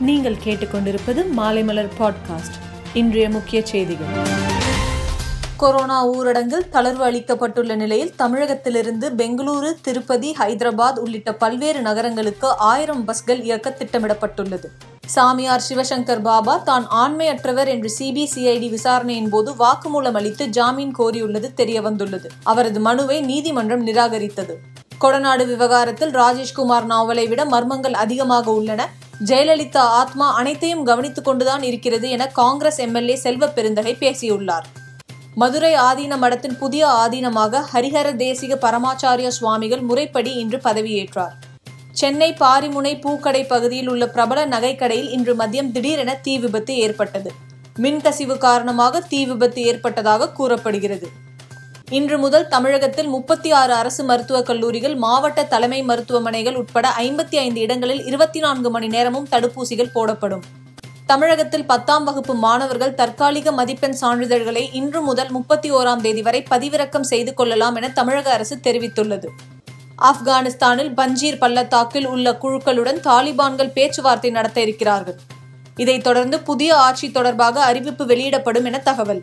நீங்கள் கேட்டுக்கொண்டிருப்பது மாலைமலர் பாட்காஸ்ட் இன்றைய முக்கிய செய்திகள். கொரோனா ஊரடங்கில் தளர்வு அளிக்கப்பட்டுள்ள நிலையில் தமிழகத்திலிருந்து பெங்களூரு திருப்பதி ஹைதராபாத் உள்ளிட்ட பல்வேறு நகரங்களுக்கு ஆயிரம் பஸ்கள் இயக்க திட்டமிடப்பட்டுள்ளது. சாமியார் சிவசங்கர் பாபா தான் ஆண்மையற்றவர் என்று சிபிசிஐடி விசாரணையின் போது வாக்குமூலம் அளித்து ஜாமீன் கோரியுள்ளது தெரியவந்துள்ளது. அவரது மனுவை நீதிமன்றம் நிராகரித்தது. கொடநாடு விவகாரத்தில் ராஜேஷ்குமார் நாவலை விட மர்மங்கள் அதிகமாக உள்ளன. ஜெயலலிதா ஆத்மா அனைத்தையும் கவனித்துக் கொண்டுதான் இருக்கிறது என காங்கிரஸ் எம்எல்ஏ செல்வ பெருந்தகை பேசியுள்ளார். மதுரை ஆதீன மடத்தின் புதிய ஆதீனமாக ஹரிஹர தேசிக பரமாச்சாரிய சுவாமிகள் முறைப்படி இன்று பதவியேற்றார். சென்னை பாரிமுனை பூக்கடை பகுதியில் உள்ள பிரபல நகைக்கடையில் இன்று மதியம் திடீரென தீ விபத்து ஏற்பட்டது. மின்கசிவு காரணமாக தீ விபத்து ஏற்பட்டதாக கூறப்படுகிறது. இன்று முதல் தமிழகத்தில் முப்பத்தி ஆறு அரசு மருத்துவக் கல்லூரிகள் மாவட்ட தலைமை மருத்துவமனைகள் உட்பட ஐம்பத்தி ஐந்து இடங்களில் இருபத்தி நான்கு மணி நேரமும் தடுப்பூசிகள் போடப்படும். தமிழகத்தில் பத்தாம் வகுப்பு மாணவர்கள் தற்காலிக மதிப்பெண் சான்றிதழ்களை இன்று முதல் முப்பத்தி ஓராம் தேதி வரை பதிவிறக்கம் செய்து கொள்ளலாம் என தமிழக அரசு தெரிவித்துள்ளது. ஆப்கானிஸ்தானில் பஞ்சீர் பள்ளத்தாக்கில் உள்ள குழுக்களுடன் தாலிபான்கள் பேச்சுவார்த்தை நடத்த இருக்கிறார்கள். இதைத் தொடர்ந்து புதிய ஆட்சி தொடர்பாக அறிவிப்பு வெளியிடப்படும் என தகவல்.